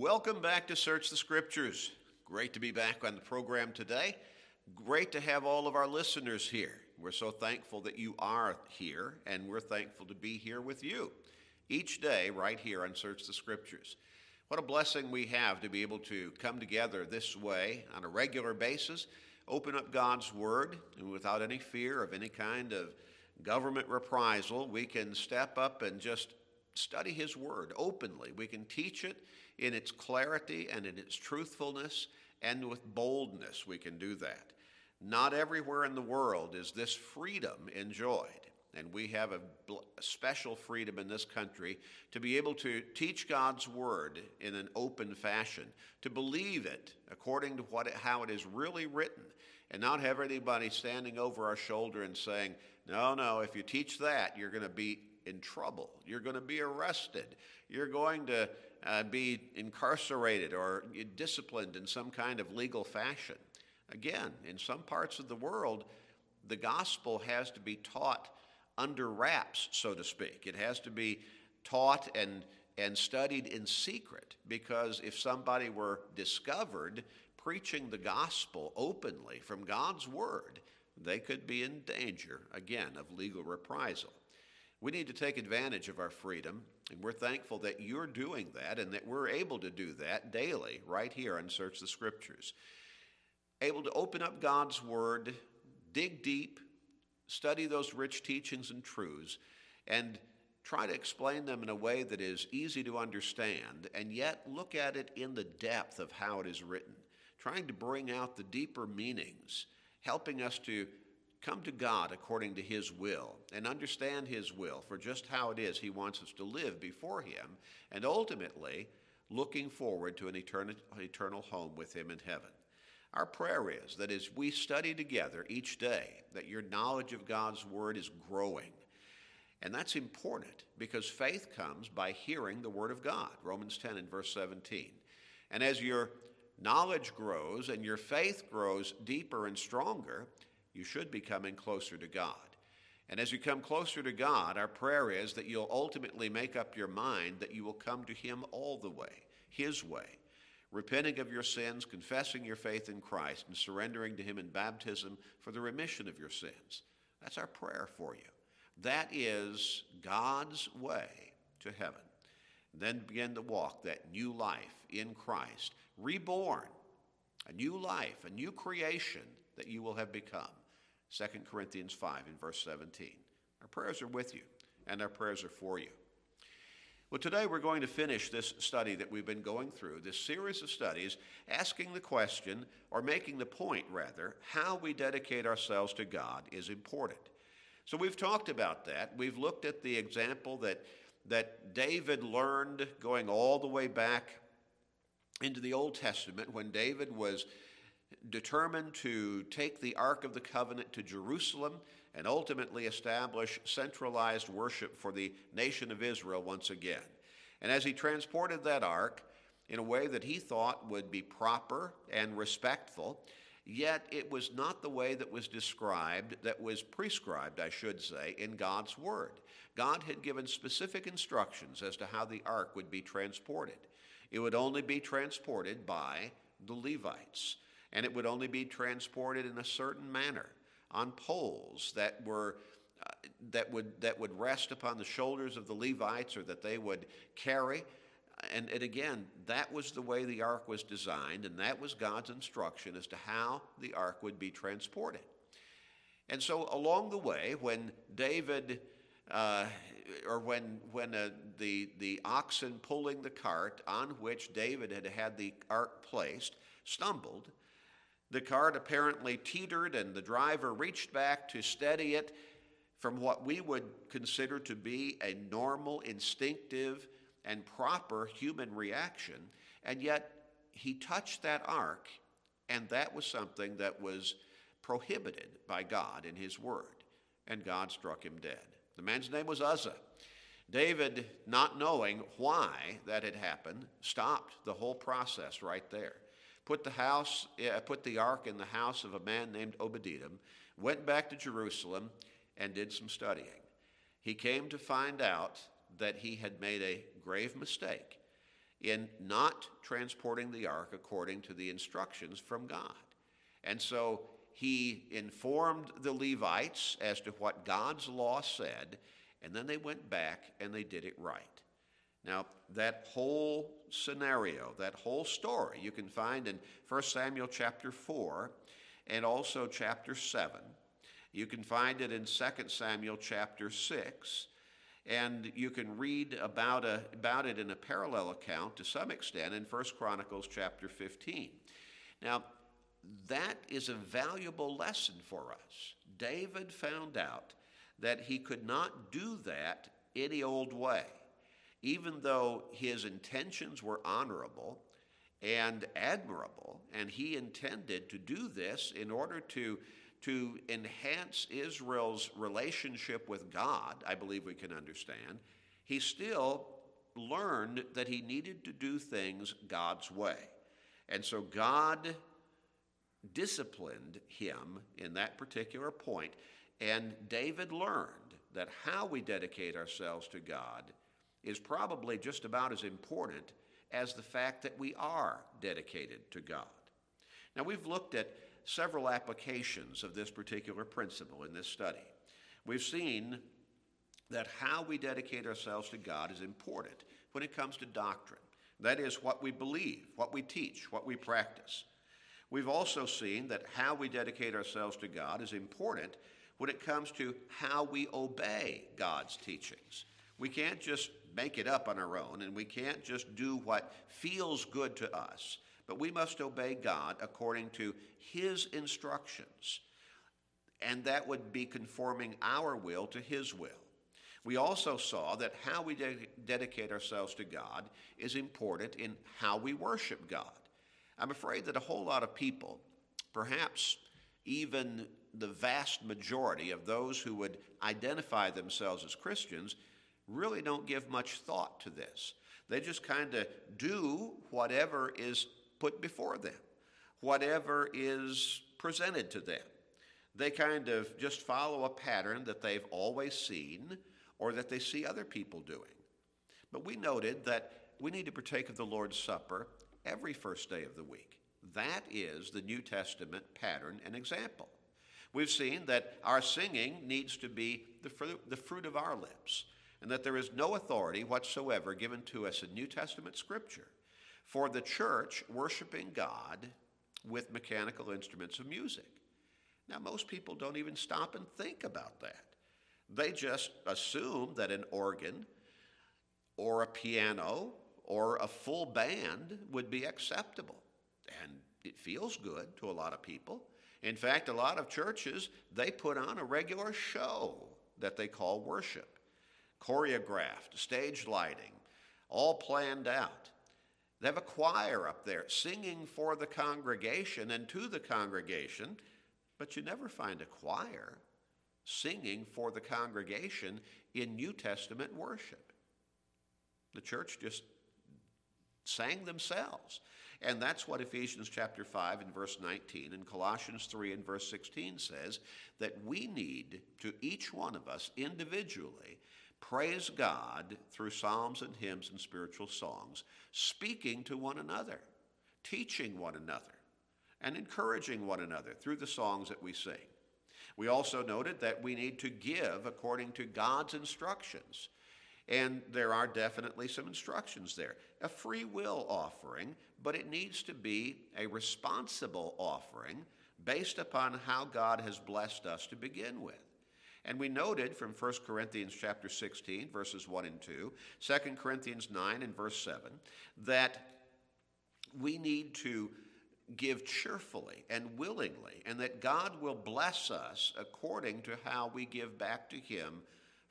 Welcome back to Search the Scriptures. Great to be back on the program today. Great to have all of our listeners here. We're so thankful that you are here, and we're thankful to be here with you each day right here on Search the Scriptures. What a blessing we have to be able to come together this way on a regular basis, open up God's Word, and without any fear of any kind of government reprisal, we can step up and just study His Word openly. We can teach it in its clarity and in its truthfulness, and with boldness we can do that. Not everywhere in the world is this freedom enjoyed. And we have a, special freedom in this country to be able to teach God's word in an open fashion, to believe it according to what it, how it is really written, and not have anybody standing over our shoulder and saying, No, no, if you teach that, you're going to be in trouble. You're going to be arrested. You're going to uh, be incarcerated or disciplined in some kind of legal fashion. Again, in some parts of the world, the gospel has to be taught under wraps, so to speak. It has to be taught and, and studied in secret because if somebody were discovered preaching the gospel openly from God's word, they could be in danger, again, of legal reprisal. We need to take advantage of our freedom, and we're thankful that you're doing that and that we're able to do that daily right here on Search the Scriptures. Able to open up God's Word, dig deep, study those rich teachings and truths, and try to explain them in a way that is easy to understand, and yet look at it in the depth of how it is written, trying to bring out the deeper meanings, helping us to come to God according to His will and understand His will for just how it is He wants us to live before Him, and ultimately looking forward to an eternal, eternal home with Him in heaven. Our prayer is that as we study together each day, that your knowledge of God's Word is growing. And that's important because faith comes by hearing the Word of God, Romans 10 and verse 17. And as your knowledge grows and your faith grows deeper and stronger, you should be coming closer to God. And as you come closer to God, our prayer is that you'll ultimately make up your mind that you will come to Him all the way, His way, repenting of your sins, confessing your faith in Christ, and surrendering to Him in baptism for the remission of your sins. That's our prayer for you. That is God's way to heaven. Then begin to walk that new life in Christ, reborn, a new life, a new creation that you will have become. 2 Corinthians 5 in verse 17. Our prayers are with you, and our prayers are for you. Well, today we're going to finish this study that we've been going through, this series of studies, asking the question, or making the point rather, how we dedicate ourselves to God is important. So we've talked about that. We've looked at the example that, that David learned going all the way back into the Old Testament when David was determined to take the Ark of the Covenant to Jerusalem and ultimately establish centralized worship for the nation of Israel once again. And as he transported that ark in a way that he thought would be proper and respectful, yet it was not the way that was described, that was prescribed, I should say, in God's Word. God had given specific instructions as to how the ark would be transported. It would only be transported by the Levites and it would only be transported in a certain manner on poles that were uh, that would that would rest upon the shoulders of the Levites or that they would carry. And, and again, that was the way the ark was designed, and that was God's instruction as to how the ark would be transported. And so, along the way, when David, uh, or when when uh, the the oxen pulling the cart on which David had had the ark placed stumbled, the cart apparently teetered, and the driver reached back to steady it from what we would consider to be a normal, instinctive, and proper human reaction. And yet, he touched that ark, and that was something that was prohibited by God in his word. And God struck him dead. The man's name was Uzzah. David, not knowing why that had happened, stopped the whole process right there put the house, uh, put the ark in the house of a man named Obed-Edom, went back to Jerusalem, and did some studying. He came to find out that he had made a grave mistake in not transporting the ark according to the instructions from God. And so he informed the Levites as to what God's law said, and then they went back and they did it right. Now, that whole scenario, that whole story, you can find in 1 Samuel chapter 4 and also chapter 7. You can find it in 2 Samuel chapter 6 and you can read about, a, about it in a parallel account to some extent in 1 Chronicles chapter 15. Now, that is a valuable lesson for us. David found out that he could not do that any old way. Even though his intentions were honorable and admirable, and he intended to do this in order to to enhance Israel's relationship with God, I believe we can understand, he still learned that he needed to do things God's way. And so God disciplined him in that particular point, and David learned that how we dedicate ourselves to God is probably just about as important as the fact that we are dedicated to God. Now, we've looked at several applications of this particular principle in this study. We've seen that how we dedicate ourselves to God is important when it comes to doctrine. That is, what we believe, what we teach, what we practice. We've also seen that how we dedicate ourselves to God is important when it comes to how we obey God's teachings. We can't just make it up on our own, and we can't just do what feels good to us but we must obey God according to His instructions. And that would be conforming our will to His will. We also saw that how we de- dedicate ourselves to God is important in how we worship God. I'm afraid that a whole lot of people, perhaps even the vast majority of those who would identify themselves as Christians, really don't give much thought to this. They just kind of do whatever is put before them, whatever is presented to them. They kind of just follow a pattern that they've always seen or that they see other people doing. But we noted that we need to partake of the Lord's Supper every first day of the week. That is the New Testament pattern and example. We've seen that our singing needs to be the fruit, of our lips, and that there is no authority whatsoever given to us in New Testament Scripture for the church worshiping God with mechanical instruments of music. Now, most people don't even stop and think about that. They just assume that an organ or a piano or a full band would be acceptable. And it feels good to a lot of people. In fact, a lot of churches, they put on a regular show that they call worship. Choreographed, stage lighting, all planned out. They have a choir up there singing for the congregation and to the congregation, but you never find a choir singing for the congregation in New Testament worship. The church just sang themselves. And that's what Ephesians chapter 5 and verse 19 and Colossians 3 and verse 16 says that we need to each one of us individually praise God through psalms and hymns and spiritual songs, speaking to one another, teaching one another, and encouraging one another through the songs that we sing. We also noted that we need to give according to God's instructions. And there are definitely some instructions there. A free will offering, but it needs to be a responsible offering based upon how God has blessed us to begin with. And we noted from 1 Corinthians chapter 16, verses 1 and 2, 2 Corinthians 9 and verse 7, that we need to give cheerfully and willingly, and that God will bless us according to how we give back to Him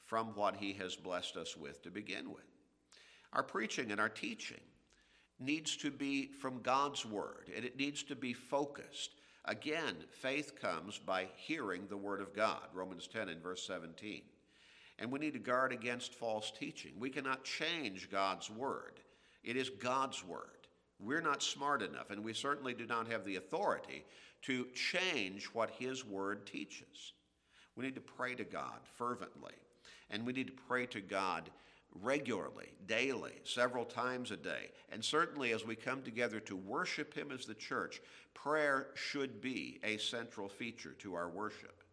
from what He has blessed us with to begin with. Our preaching and our teaching needs to be from God's Word, and it needs to be focused Again, faith comes by hearing the Word of God, Romans 10 and verse 17. And we need to guard against false teaching. We cannot change God's Word, it is God's Word. We're not smart enough, and we certainly do not have the authority to change what His Word teaches. We need to pray to God fervently, and we need to pray to God regularly, daily, several times a day. And certainly as we come together to worship Him as the church, prayer should be a central feature to our worship.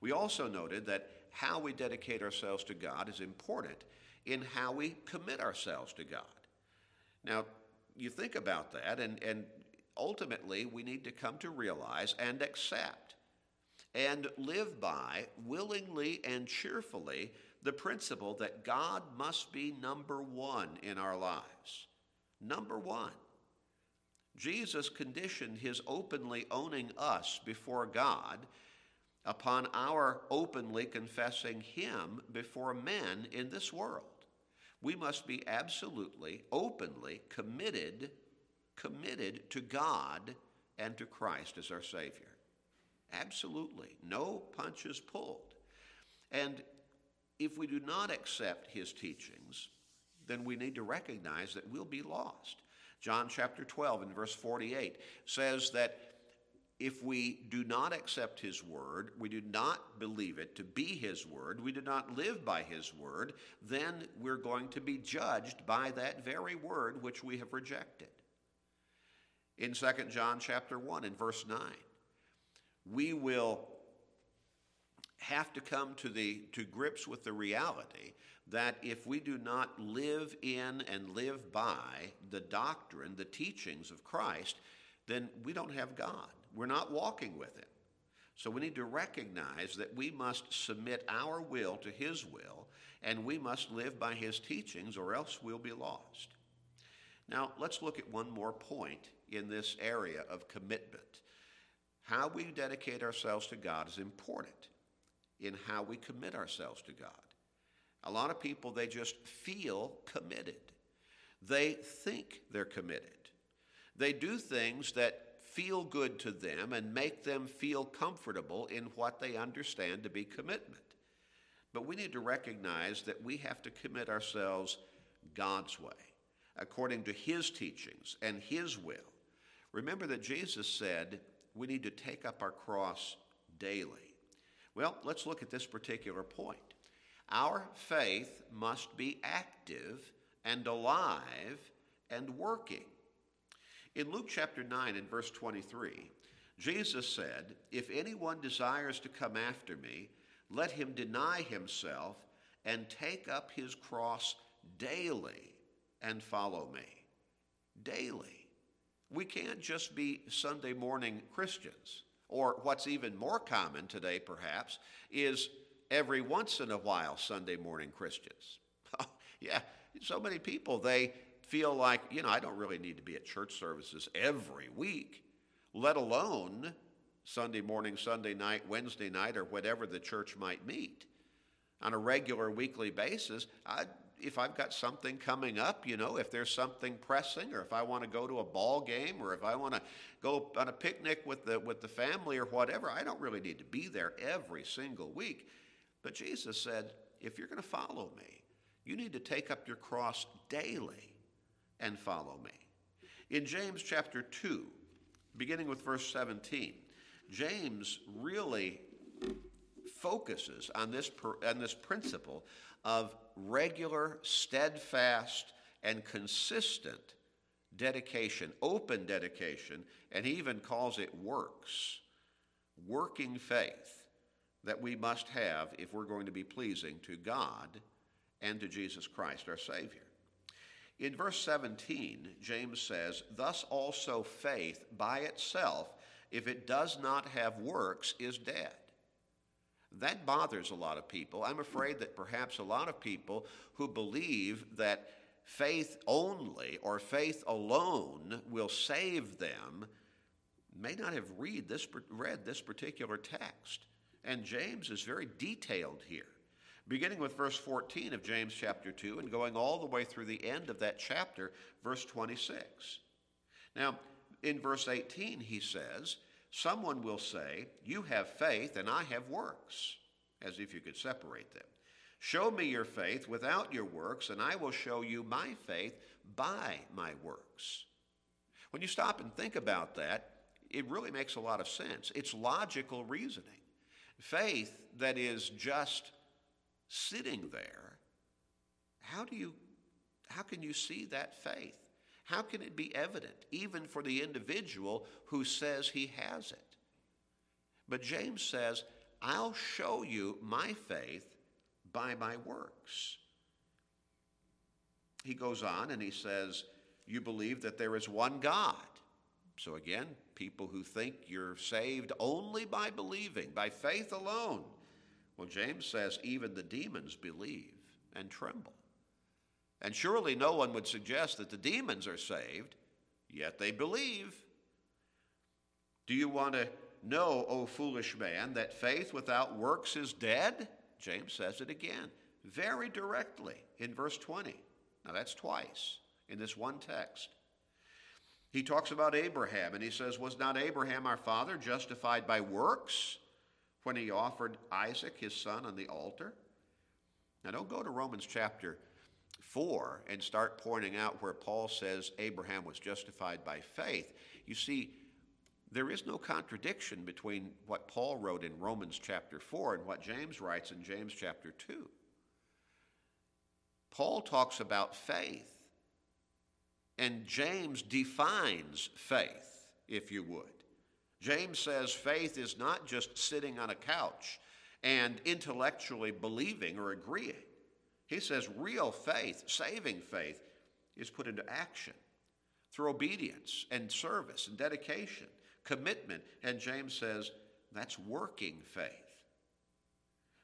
We also noted that how we dedicate ourselves to God is important in how we commit ourselves to God. Now, you think about that, and, and ultimately we need to come to realize and accept and live by willingly and cheerfully the principle that God must be number one in our lives. Number one. Jesus conditioned his openly owning us before God upon our openly confessing him before men in this world. We must be absolutely, openly committed, committed to God and to Christ as our Savior. Absolutely. No punches pulled. And if we do not accept his teachings, then we need to recognize that we'll be lost. John chapter 12 and verse 48 says that if we do not accept his word, we do not believe it to be his word, we do not live by his word, then we're going to be judged by that very word which we have rejected. In 2 John chapter 1 and verse 9, we will have to come to the to grips with the reality that if we do not live in and live by the doctrine, the teachings of Christ, then we don't have God. We're not walking with him. So we need to recognize that we must submit our will to his will and we must live by his teachings or else we'll be lost. Now, let's look at one more point in this area of commitment. How we dedicate ourselves to God is important in how we commit ourselves to God. A lot of people, they just feel committed. They think they're committed. They do things that feel good to them and make them feel comfortable in what they understand to be commitment. But we need to recognize that we have to commit ourselves God's way, according to His teachings and His will. Remember that Jesus said we need to take up our cross daily. Well, let's look at this particular point. Our faith must be active and alive and working. In Luke chapter 9 and verse 23, Jesus said, If anyone desires to come after me, let him deny himself and take up his cross daily and follow me. Daily. We can't just be Sunday morning Christians. Or what's even more common today, perhaps, is every once in a while Sunday morning Christians. yeah, so many people, they feel like, you know, I don't really need to be at church services every week, let alone Sunday morning, Sunday night, Wednesday night, or whatever the church might meet. On a regular weekly basis, I, if I've got something coming up, you know, if there's something pressing, or if I want to go to a ball game, or if I want to go on a picnic with the, with the family or whatever, I don't really need to be there every single week. But Jesus said, if you're going to follow me, you need to take up your cross daily and follow me. In James chapter 2, beginning with verse 17, James really focuses on this, on this principle of regular, steadfast, and consistent dedication, open dedication, and he even calls it works, working faith that we must have if we're going to be pleasing to God and to Jesus Christ, our Savior. In verse 17, James says, Thus also faith by itself, if it does not have works, is dead. That bothers a lot of people. I'm afraid that perhaps a lot of people who believe that faith only or faith alone will save them may not have read this, read this particular text. And James is very detailed here, beginning with verse 14 of James chapter 2 and going all the way through the end of that chapter, verse 26. Now, in verse 18, he says, Someone will say, You have faith and I have works, as if you could separate them. Show me your faith without your works, and I will show you my faith by my works. When you stop and think about that, it really makes a lot of sense. It's logical reasoning. Faith that is just sitting there how do you how can you see that faith? How can it be evident even for the individual who says he has it? But James says, I'll show you my faith by my works. He goes on and he says, You believe that there is one God. So again, people who think you're saved only by believing, by faith alone. Well, James says, even the demons believe and tremble. And surely no one would suggest that the demons are saved, yet they believe. Do you want to know, O foolish man, that faith without works is dead? James says it again, very directly in verse 20. Now that's twice in this one text. He talks about Abraham and he says, Was not Abraham our father justified by works when he offered Isaac his son on the altar? Now don't go to Romans chapter 4 and start pointing out where Paul says Abraham was justified by faith. You see, there is no contradiction between what Paul wrote in Romans chapter 4 and what James writes in James chapter 2. Paul talks about faith, and James defines faith, if you would. James says faith is not just sitting on a couch and intellectually believing or agreeing. He says real faith, saving faith, is put into action through obedience and service and dedication, commitment. And James says that's working faith.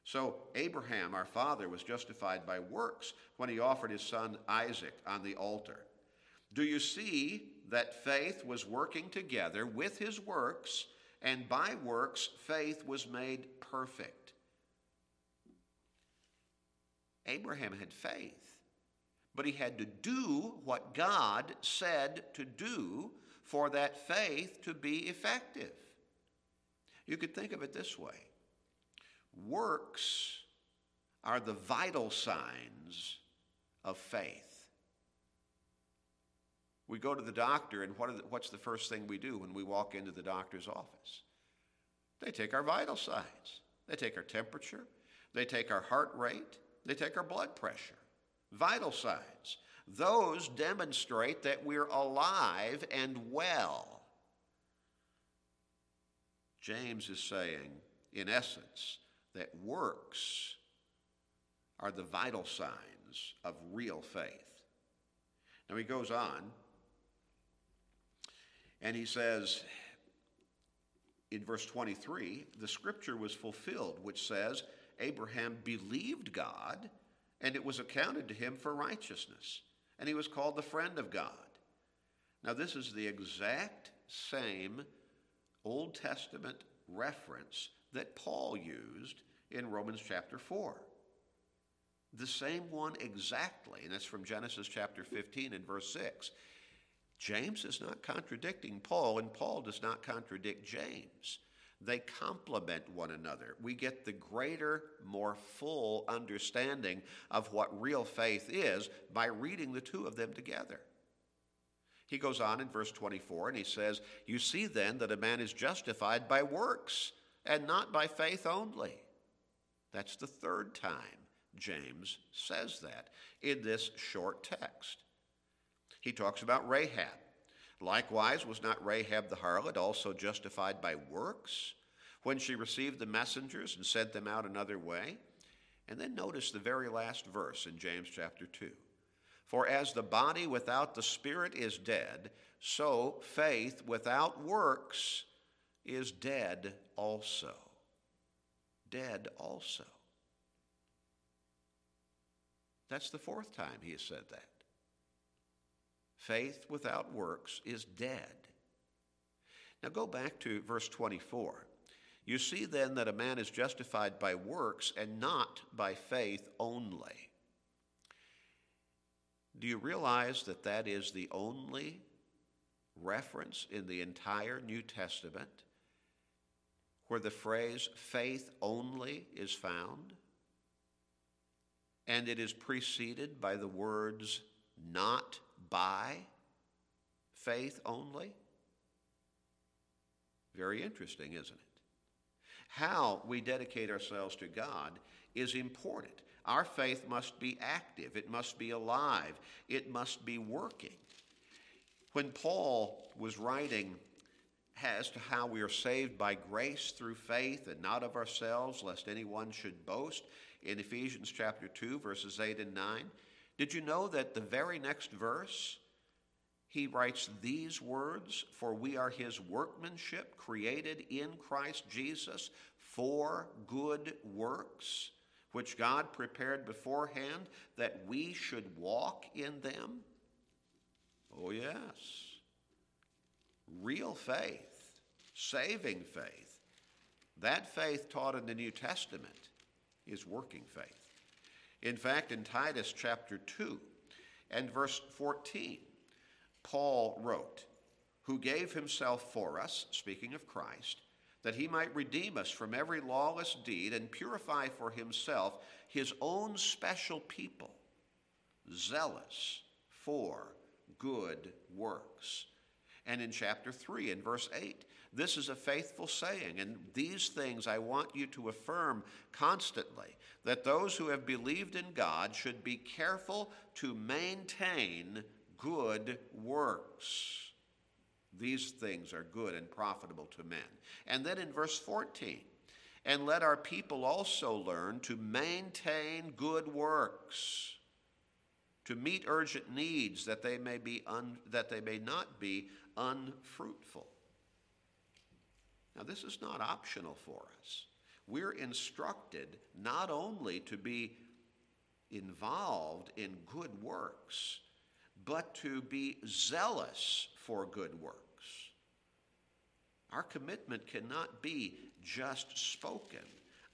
So, Abraham, our father, was justified by works when he offered his son Isaac on the altar. Do you see that faith was working together with his works, and by works, faith was made perfect? Abraham had faith, but he had to do what God said to do for that faith to be effective. You could think of it this way Works are the vital signs of faith. We go to the doctor, and what the, what's the first thing we do when we walk into the doctor's office? They take our vital signs. They take our temperature, they take our heart rate, they take our blood pressure. Vital signs. Those demonstrate that we're alive and well. James is saying, in essence, that works are the vital signs of real faith. Now he goes on and he says in verse 23 the scripture was fulfilled, which says, Abraham believed God, and it was accounted to him for righteousness, and he was called the friend of God. Now, this is the exact same Old Testament reference that Paul used in Romans chapter 4. The same one exactly, and that's from Genesis chapter 15 and verse 6. James is not contradicting Paul, and Paul does not contradict James. They complement one another. We get the greater, more full understanding of what real faith is by reading the two of them together. He goes on in verse 24 and he says, You see then that a man is justified by works and not by faith only. That's the third time James says that in this short text. He talks about Rahab. Likewise, was not Rahab the harlot also justified by works when she received the messengers and sent them out another way? And then notice the very last verse in James chapter 2. For as the body without the spirit is dead, so faith without works is dead also. Dead also. That's the fourth time he has said that. Faith without works is dead. Now go back to verse 24. You see then that a man is justified by works and not by faith only. Do you realize that that is the only reference in the entire New Testament where the phrase faith only is found? And it is preceded by the words not by faith only? Very interesting, isn't it? How we dedicate ourselves to God is important. Our faith must be active, it must be alive, it must be working. When Paul was writing as to how we are saved by grace through faith and not of ourselves, lest anyone should boast, in Ephesians chapter 2, verses 8 and 9, did you know that the very next verse, he writes these words For we are his workmanship, created in Christ Jesus for good works, which God prepared beforehand that we should walk in them? Oh, yes. Real faith, saving faith. That faith taught in the New Testament is working faith. In fact, in Titus chapter 2 and verse 14, Paul wrote, Who gave himself for us, speaking of Christ, that he might redeem us from every lawless deed and purify for himself his own special people, zealous for good works. And in chapter 3 and verse 8, this is a faithful saying, and these things I want you to affirm constantly that those who have believed in God should be careful to maintain good works. These things are good and profitable to men. And then in verse 14, and let our people also learn to maintain good works to meet urgent needs that they may be un, that they may not be unfruitful now, this is not optional for us. We're instructed not only to be involved in good works, but to be zealous for good works. Our commitment cannot be just spoken.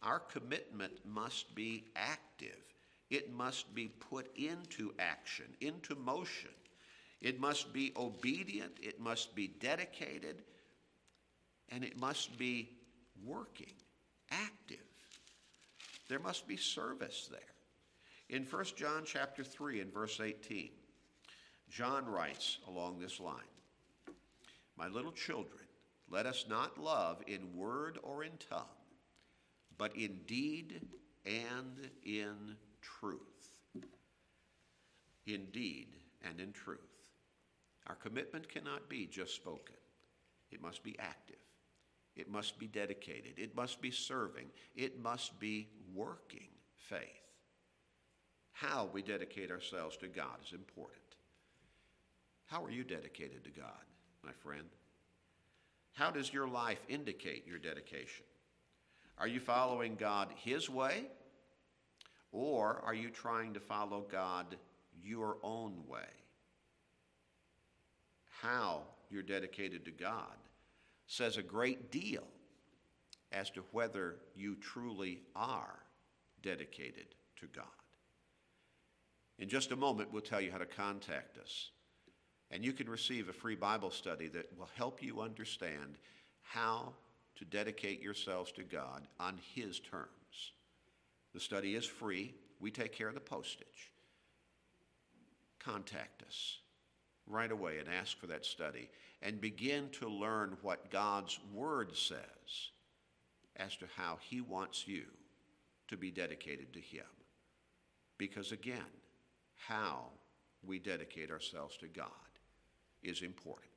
Our commitment must be active. It must be put into action, into motion. It must be obedient. It must be dedicated and it must be working, active. There must be service there. In 1 John chapter 3 and verse 18, John writes along this line, My little children, let us not love in word or in tongue, but in deed and in truth. In deed and in truth. Our commitment cannot be just spoken, it must be active. It must be dedicated. It must be serving. It must be working faith. How we dedicate ourselves to God is important. How are you dedicated to God, my friend? How does your life indicate your dedication? Are you following God His way? Or are you trying to follow God your own way? How you're dedicated to God says a great deal as to whether you truly are dedicated to God. In just a moment, we'll tell you how to contact us. And you can receive a free Bible study that will help you understand how to dedicate yourselves to God on His terms. The study is free. We take care of the postage. Contact us right away and ask for that study and begin to learn what God's Word says as to how He wants you to be dedicated to Him. Because again, how we dedicate ourselves to God is important.